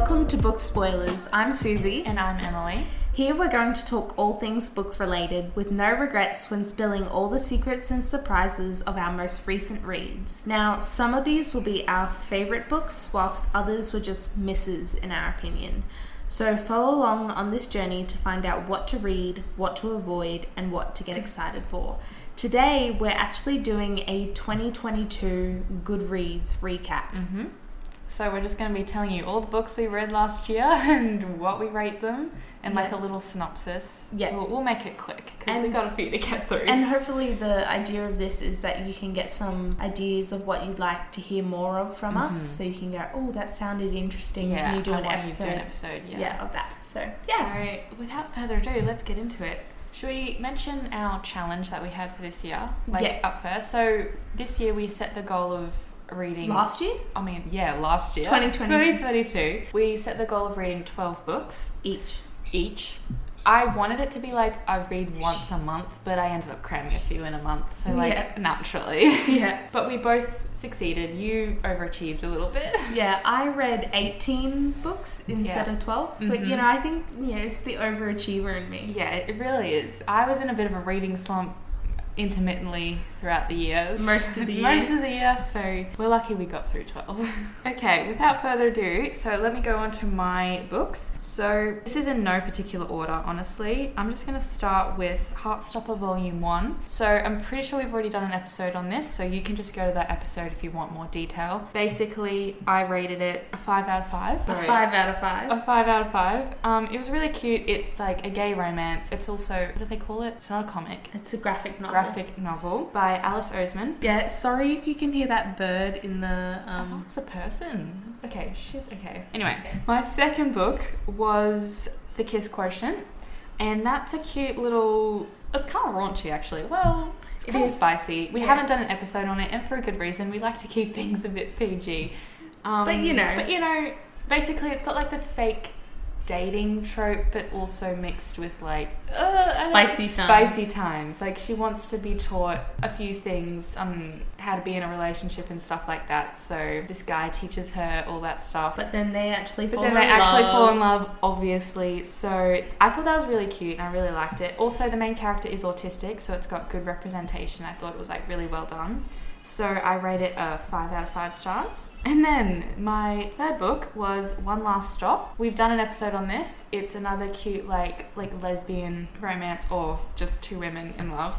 Welcome to Book Spoilers. I'm Susie. And I'm Emily. Here we're going to talk all things book related with no regrets when spilling all the secrets and surprises of our most recent reads. Now, some of these will be our favourite books, whilst others were just misses in our opinion. So follow along on this journey to find out what to read, what to avoid, and what to get excited for. Today, we're actually doing a 2022 Goodreads recap. Mm-hmm. So we're just going to be telling you all the books we read last year and what we rate them, and like a little synopsis. Yeah. we'll, we'll make it quick because we've got a few to get through. And hopefully, the idea of this is that you can get some ideas of what you'd like to hear more of from us. Mhm. So you can go, oh, that sounded interesting. yeah, can you do an episode? Do an episode. Yeah. yeah. of that. So, yeah. So without further ado, let's get into it. Should we mention our challenge that we had for this year? Like Yeah. up first. So this year we set the goal of reading. Last year, I mean, yeah, last year, 2022. 2022, we set the goal of reading 12 books. each. each. I wanted it to be like I read once a month, but I ended up cramming a few in a month, so like Yeah. naturally. Yeah. but we both succeeded. You overachieved a little bit. Yeah, I read 18 books instead Yeah. of 12. But, you Mhm. know, I think, yeah, it's the overachiever in me. Yeah, it really is. I was in a bit of a reading slump intermittently throughout the years. Most of the Most year. of the year, so we're lucky we got through 12. okay, without further ado, so let me go on to my books. So this is in no particular order, honestly. I'm just going to start with Heartstopper Volume 1. So I'm pretty sure we've already done an episode on this, so you can just go to that episode if you want more detail. Basically, I rated it a 5 out of 5. A 5 out of 5. A five out of five. Um, it was really cute. It's like a gay romance. It's also what do they call it? It's not a comic. It's a graphic novel. Graphic novel by Alice Oseman. Yeah, sorry if you can hear that bird in the. Um, it was a person. Okay, she's okay. Anyway, my second book was The Kiss Quotient, and that's a cute little. It's kind of raunchy, actually. Well, it's It kind of is. spicy. We Yeah. haven't done an episode on it, and for a good reason. We like to keep things a bit PG. Um, But, you know. But you know, basically, it's got like the fake dating trope, but also mixed with like uh, Spicy times. spicy times. Like she wants to be taught a few things, um, how to be in a relationship and stuff like that. So this guy teaches her all that stuff. but then they actually But fall then in they actually love. fall in love, obviously. So I thought that was really cute and I really liked it. Also, the main character is autistic, so it's got good representation. I thought it was like really well done. So I rate it a 5 out of 5 stars. And then my third book was One Last Stop. We've done an episode on this. It's another cute like like lesbian romance or just two women in love.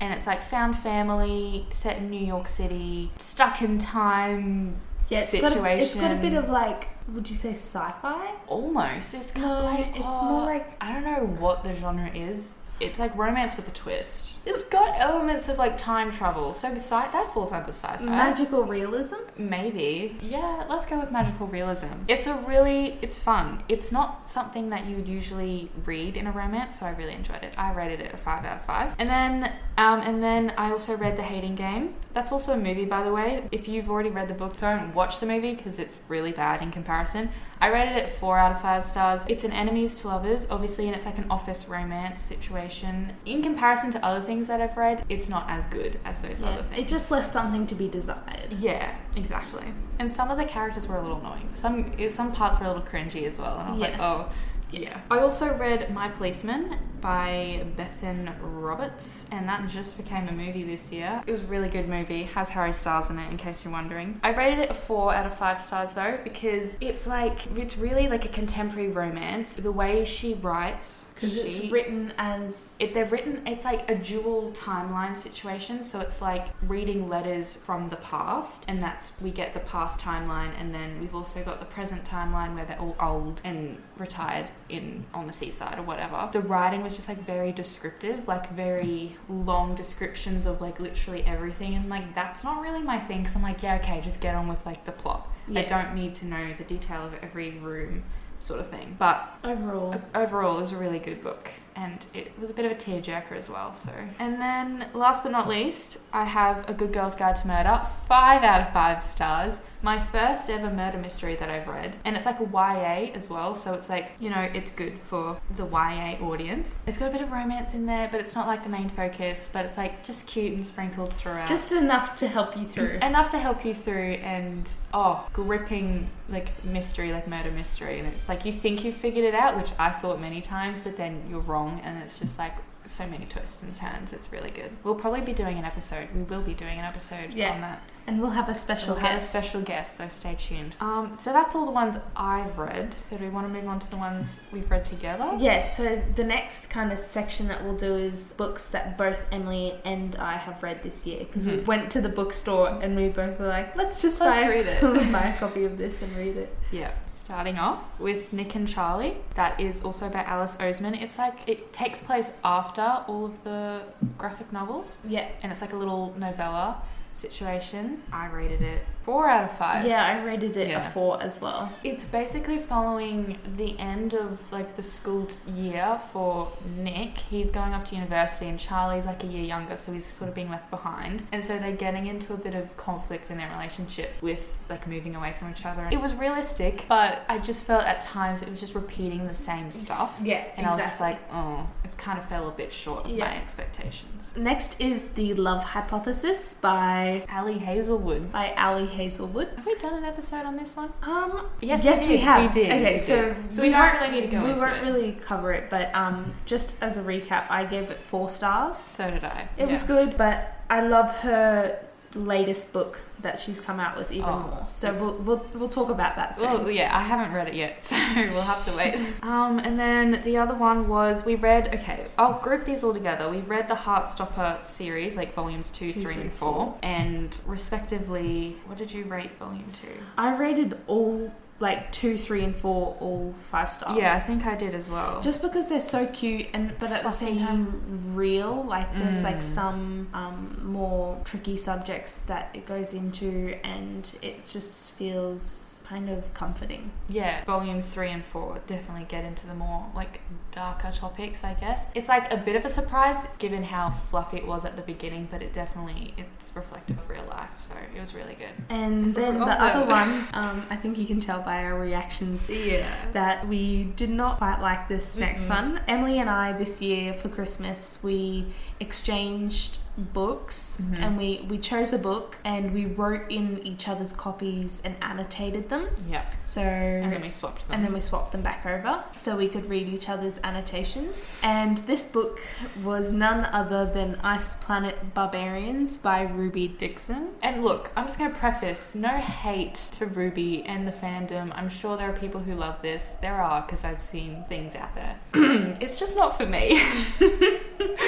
And it's like found family set in New York City, stuck in time Yeah, it's situation. got, a, it's got a bit of like, would you say sci fi? Almost. It's kind No, of like it's oh, more like- I don't know what the genre is. It's like romance with a twist. It's got elements of like time travel. So beside that falls under sci-fi. Magical realism? Maybe. Yeah, let's go with magical realism. It's a really it's fun. It's not something that you would usually read in a romance, so I really enjoyed it. I rated it a 5 out of 5. And then um and then I also read The Hating Game. That's also a movie by the way. If you've already read the book, don't watch the movie because it's really bad in comparison. I rated it 4 out of 5 stars. It's an enemies to lovers, obviously, and it's like an office romance situation. In comparison to other things that I've read, it's not as good as those Yeah, other things. it just left something to be desired. Yeah, exactly. And some of the characters were a little annoying. Some some parts were a little cringy as well, and I was like, oh, yeah. I also read My Policeman by Bethan Roberts, and that just became a movie this year. It was a really good movie. Has Harry Styles in it, in case you're wondering. I rated it a four out of five stars though, because it's like it's really like a contemporary romance. The way she writes, Because it's written as. it, they're written it's like a dual timeline situation so it's like reading letters from the past and that's we get the past timeline and then we've also got the present timeline where they're all old and retired in on the seaside or whatever the writing was just like very descriptive like very long descriptions of like literally everything and like that's not really my thing because i'm like yeah okay just get on with like the plot i don't need to know the detail of every room sort of thing but Overall. overall, it was a really good book, and it was a bit of a tearjerker as well. So, and then last but not least, I have A Good Girl's Guide to Murder, five out of five stars. My first ever murder mystery that I've read, and it's like a YA as well, so it's like, you know, it's good for the YA audience. It's got a bit of romance in there, but it's not like the main focus, but it's like just cute and sprinkled throughout. Just enough to help you through. enough to help you through and oh gripping like mystery like murder mystery and it's like you think you've figured it out which i thought many times but then you're wrong and it's just like so many twists and turns it's really good we'll probably be doing an episode we will be doing an episode Yeah. on that And we'll have a special we'll have a special guest so stay tuned um, so that's all the ones i've read so do we want to move on to the ones we've read together Yes, so the next kind of section that we'll do is books that both Emily and I have read this year because we Mhm. went to the bookstore and we both were like, let's just Let's buy, read it. buy a copy of this and read it. Yeah, starting off with Nick and Charlie. That is also by Alice Oseman. It's like it takes place after all of the graphic novels, Yeah, and it's like a little novella situation. I rated it four out of five. yeah, I rated it Yeah. a four as well. It's basically following the end of like the school year for Nick. He's going off to university and Charlie's like a year younger, so he's sort of being left behind. And so they're getting into a bit of conflict in their relationship with like moving away from each other. It was realistic, but I just felt at times it was just repeating the same stuff. Yeah, And I was just like, oh, it kind of fell a bit short of Yeah. my expectations. Next is The Love Hypothesis by Ali Hazelwood. by Ali Hazelwood. Have we done an episode on this one? Um, Yes, yes, we we, have. We did, Okay, we so did. So we don't really need to go We into won't really cover it, but um, just as a recap, I gave it four stars. So did I. It was good, but I love her latest book that she's come out with even Oh. more. So we'll, we'll we'll talk about that soon. Well, yeah, I haven't read it yet, so we'll have to wait. um, and then the other one was we read. Okay, I'll group these all together. We read the Heartstopper series, like volumes two, Two, three, three, and four, and respectively, what did you rate volume two? I rated all like two, three, and four all five stars. Yeah, I think I did as well. Just because they're so cute and but at the same time real, like there's like Mm. some um, more tricky subjects that it goes into, and it just feels kind of comforting. yeah, volume three and four definitely get into the more like darker topics. I guess it's like a bit of a surprise given how fluffy it was at the beginning, but it definitely it's reflective of real life, so it was really good. And then Oh, the no. other one, um, I think you can tell by our reactions Yeah. that we did not quite like this next Mm-mm. one. Emily and I this year for Christmas we exchanged books Mhm. and we we chose a book and we wrote in each other's copies and annotated them. Yeah. So And then we swapped them. and then we swapped them back over so we could read each other's annotations. And this book was none other than Ice Planet Barbarians by Ruby Dixon. And look, I'm just going to preface no hate to Ruby and the fandom. I'm sure there are people who love this. There are, because I've seen things out there. it's just not for me.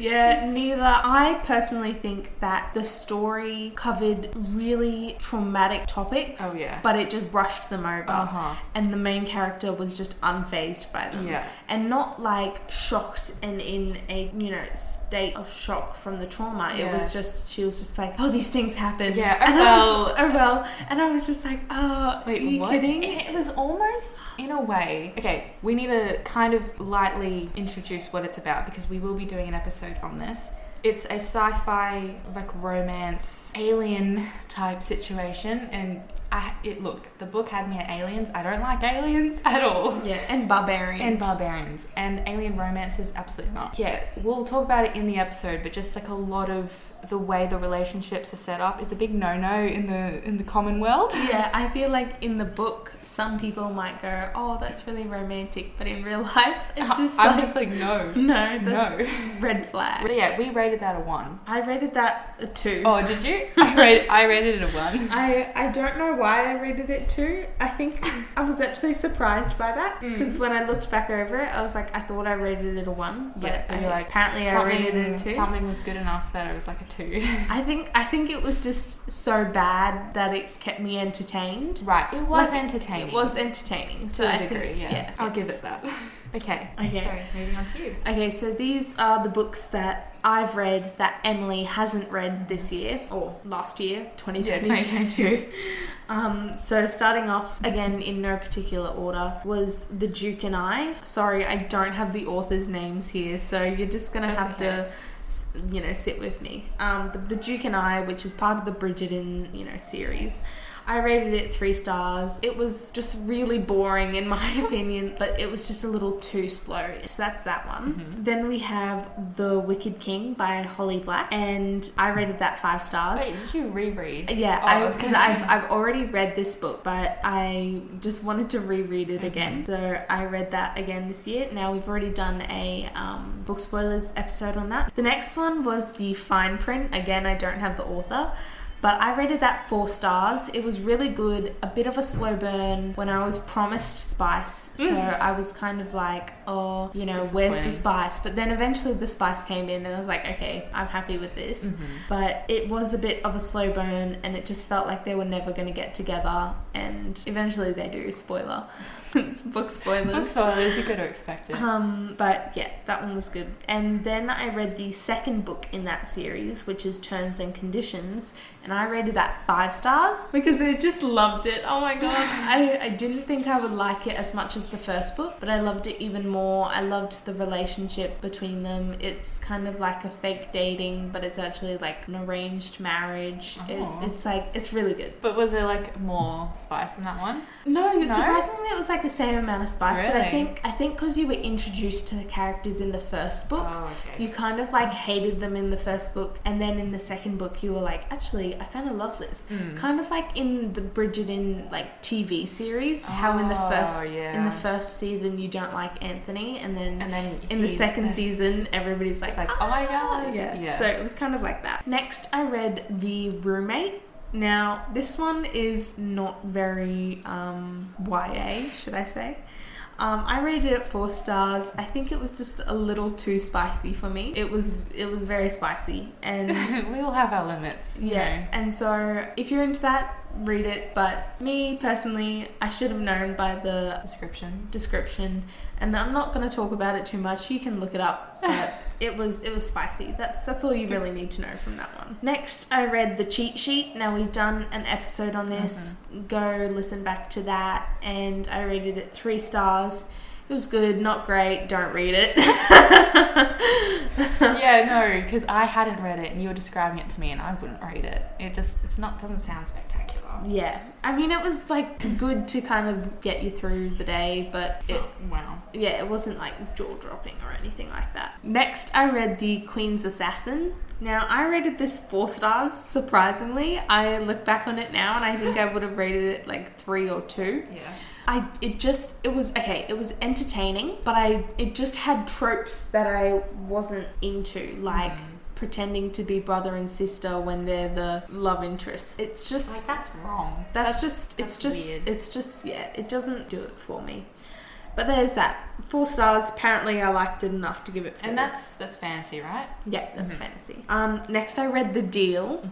Yeah, neither. I personally think that the story covered really traumatic topics. Oh, yeah. But it just brushed them over. Uh huh. And the main character was just unfazed by them. Yeah. And not like shocked and in a, you know, state of shock from the trauma. It was just, she was just like, oh, these things happen. Yeah, oh and I was, well. oh well. And I was just like, oh, Wait, are you what? kidding? It was almost, in a way. Okay, we need to kind of lightly introduce what it's about because we will be doing an episode on this. It's a sci fi, like romance, alien type situation, and I, it look, the book had me at aliens. I don't like aliens at all. Yeah, and barbarians. And barbarians. And alien romances, absolutely not. Yeah, we'll talk about it in the episode, but just like a lot of the way the relationships are set up is a big no no in the in the common world. Yeah, I feel like in the book, some people might go, "Oh, that's really romantic," but in real life, it's just I'm like, just like, no. no, that's No. red flag. But yeah, we rated that a one. I rated that a two. Oh, did you? I rated, I rated it a one. I, I don't know why I rated it two. I think I was actually surprised by that Mm. because when I looked back over it, I was like, I thought I rated it a one, but Yeah, I, like, apparently I rated it a Something, two. something was good enough that it was like a two. I think I think it was just so bad that it kept me entertained. right, it was Like, entertaining. It was entertaining. So to a I think- degree, yeah. I'll give it that. Okay. Okay. Sorry, moving on to you. Okay, so these are the books that I've read that Emily hasn't read this year or last year, 2022. um, so starting off again in no particular order was The Duke and I. Sorry, I don't have the authors' names here, so you're just gonna That's have okay. to. You know, sit with me. Um, the, the Duke and I, which is part of the Bridgerton, you know, series. I rated it three stars. It was just really boring in my opinion, but it was just a little too slow. So that's that one. Mm-hmm. Then we have The Wicked King by Holly Black, and I rated that five stars. Wait, did you reread? Yeah, Oh, because gonna I've, I've already read this book, but I just wanted to reread Mm-hmm. it again. So I read that again this year. Now we've already done a um, book spoilers episode on that. The next one was the fine print. Again, I don't have the author. But I rated that four stars. It was really good, a bit of a slow burn when I was promised spice. So mm. I was kind of like, oh, you know, where's the spice? But then eventually the spice came in and I was like, okay, I'm happy with this. Mm-hmm. But it was a bit of a slow burn and it just felt like they were never going to get together. And eventually they do. Spoiler. it's book Book spoilers. spoilers, you could have expected. Um, but yeah, that one was good. And then I read the second book in that series, which is Terms and Conditions, and I rated that five stars because I just loved it. Oh my god, I, I didn't think I would like it as much as the first book, but I loved it even more. I loved the relationship between them. It's kind of like a fake dating, but it's actually like an arranged marriage. It, Oh. it's like it's really good. But was there like more spice in that one? No, No? surprisingly, it was like the same amount of spice. But I think I think because you were introduced to the characters in the first book, Oh, okay. you kind of like hated them in the first book, and then in the second book, you were like, actually, I kind of love this. Mm. Kind of like in the Bridgerton like TV series, how in the Oh, first in the first season you don't like Anthony, and then. And then in the second this- season, everybody's like, like, oh my god. yeah. Yeah. So it was kind of like that. Next, I read The Roommate. Now, this one is not very um, YA, should I say. Um, I rated it four stars. I think it was just a little too spicy for me. It was it was very spicy, and we all have our limits. you yeah. know. And so if you're into that, read it. But me personally, I should have known by the Description. description and I'm not going to talk about it too much. You can look it up, but it was it was spicy. That's that's all you really need to know from that one. Next, I read the cheat sheet. Now we've done an episode on this. Uh-huh. Go listen back to that, and I rated it three stars. It was good, not great. Don't read it. yeah, no, because I hadn't read it and you were describing it to me and I wouldn't read it. It just it's not doesn't sound spectacular. Yeah, I mean it was like good to kind of get you through the day, but it, wow. yeah, it wasn't like jaw dropping or anything like that. Next, I read The Queen's Assassin. Now, I rated this four stars, surprisingly. I look back on it now and I think I would have rated it like three or two. Yeah. I it just it was okay, it was entertaining, but I it just had tropes that I wasn't into, like Mm. Pretending to be brother and sister when they're the love interests. It's just Like that's wrong. that's, just it's that's just weird. it's just yeah it doesn't do it for me but there's that four stars apparently i liked it enough to give it four. and that's that's fantasy, right? yeah that's Mhm. fantasy um next i read the deal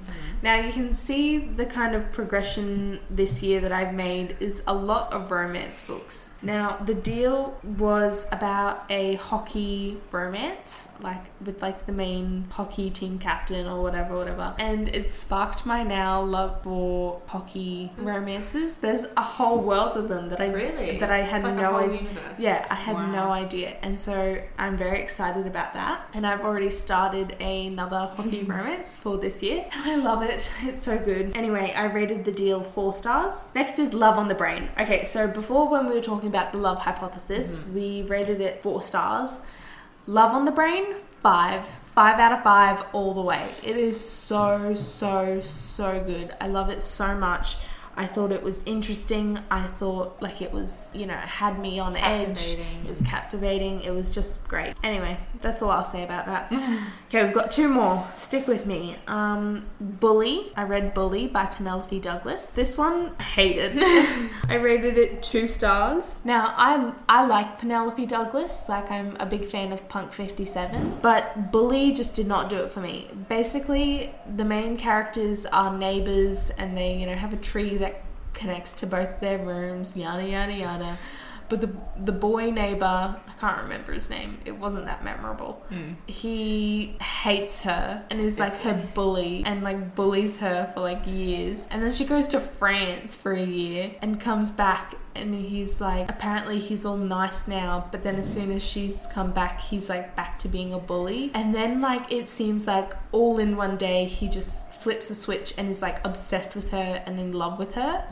now you can see the kind of progression this year that I've made is a lot of romance books. Now the deal was about a hockey romance, like with like the main hockey team captain or whatever, whatever. And it sparked my now love for hockey romances. There's a whole world of them that I Really? that I had like no idea. Universe. Yeah, I had Wow. no idea. And so I'm very excited about that. And I've already started another hockey romance for this year. And I love it. It's so good. Anyway, I rated the deal four stars. Next is Love on the Brain. Okay, so before when we were talking about the love hypothesis, Mm-hmm. we rated it four stars. Love on the Brain, five. Five out of five all the way. It is so, so, so good. I love it so much. I thought it was interesting. I thought like it was, you know, had me on edge. It was captivating. It was just great. Anyway, that's all I'll say about that. okay, we've got two more. Stick with me. Um, Bully. I read Bully by Penelope Douglas. This one I hated. I rated it two stars. Now I I like Penelope Douglas. Like I'm a big fan of Punk 57, but Bully just did not do it for me. Basically, the main characters are neighbors, and they you know have a tree that connects to both their rooms. Yada yada yada. But the the boy neighbor, I can't remember his name. It wasn't that memorable. Mm. He hates her and is like her bully and like bullies her for like years. And then she goes to France for a year and comes back and he's like apparently he's all nice now, but then as soon as she's come back, he's like back to being a bully. And then like it seems like all in one day he just flips a switch and is like obsessed with her and in love with her.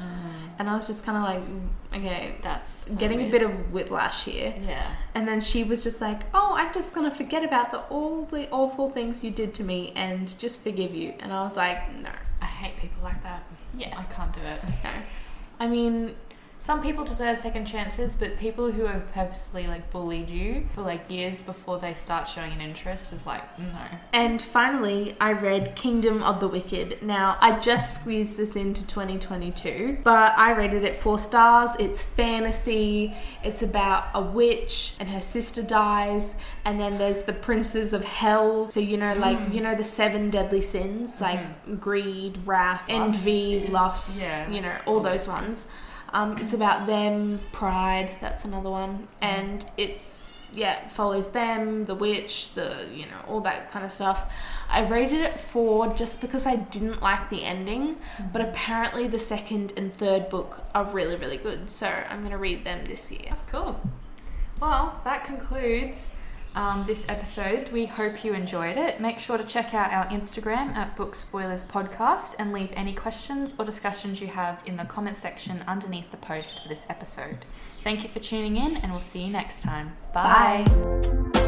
And I was just kind of like, mm, okay, That's so getting a bit of whiplash here. Yeah. And then she was just like, "Oh, I'm just gonna forget about the all the awful things you did to me and just forgive you." And I was like, "No, I hate people like that. Yeah. I can't do it. no." I mean, Some people deserve second chances, but people who have purposely like bullied you for like years before they start showing an interest is like mm, no. and finally, I read Kingdom of the Wicked. Now, I just squeezed this into 2022, but I rated it four stars. It's fantasy. It's about a witch and her sister dies, and then there's the princes of hell. So you know, like mm. you know, the seven deadly sins, like mm-hmm. greed, wrath, envy, Lust is- lust. yeah. You know, all those ones. Um, it's about them, pride. That's another one, and it's yeah follows them, the witch, the you know all that kind of stuff. I rated it four just because I didn't like the ending, but apparently the second and third book are really really good. So I'm gonna read them this year. That's cool. Well, that concludes um, this episode. We hope you enjoyed it. Make sure to check out our Instagram at Book Spoilers Podcast and leave any questions or discussions you have in the comment section underneath the post for this episode. Thank you for tuning in, and we'll see you next time. Bye. Bye.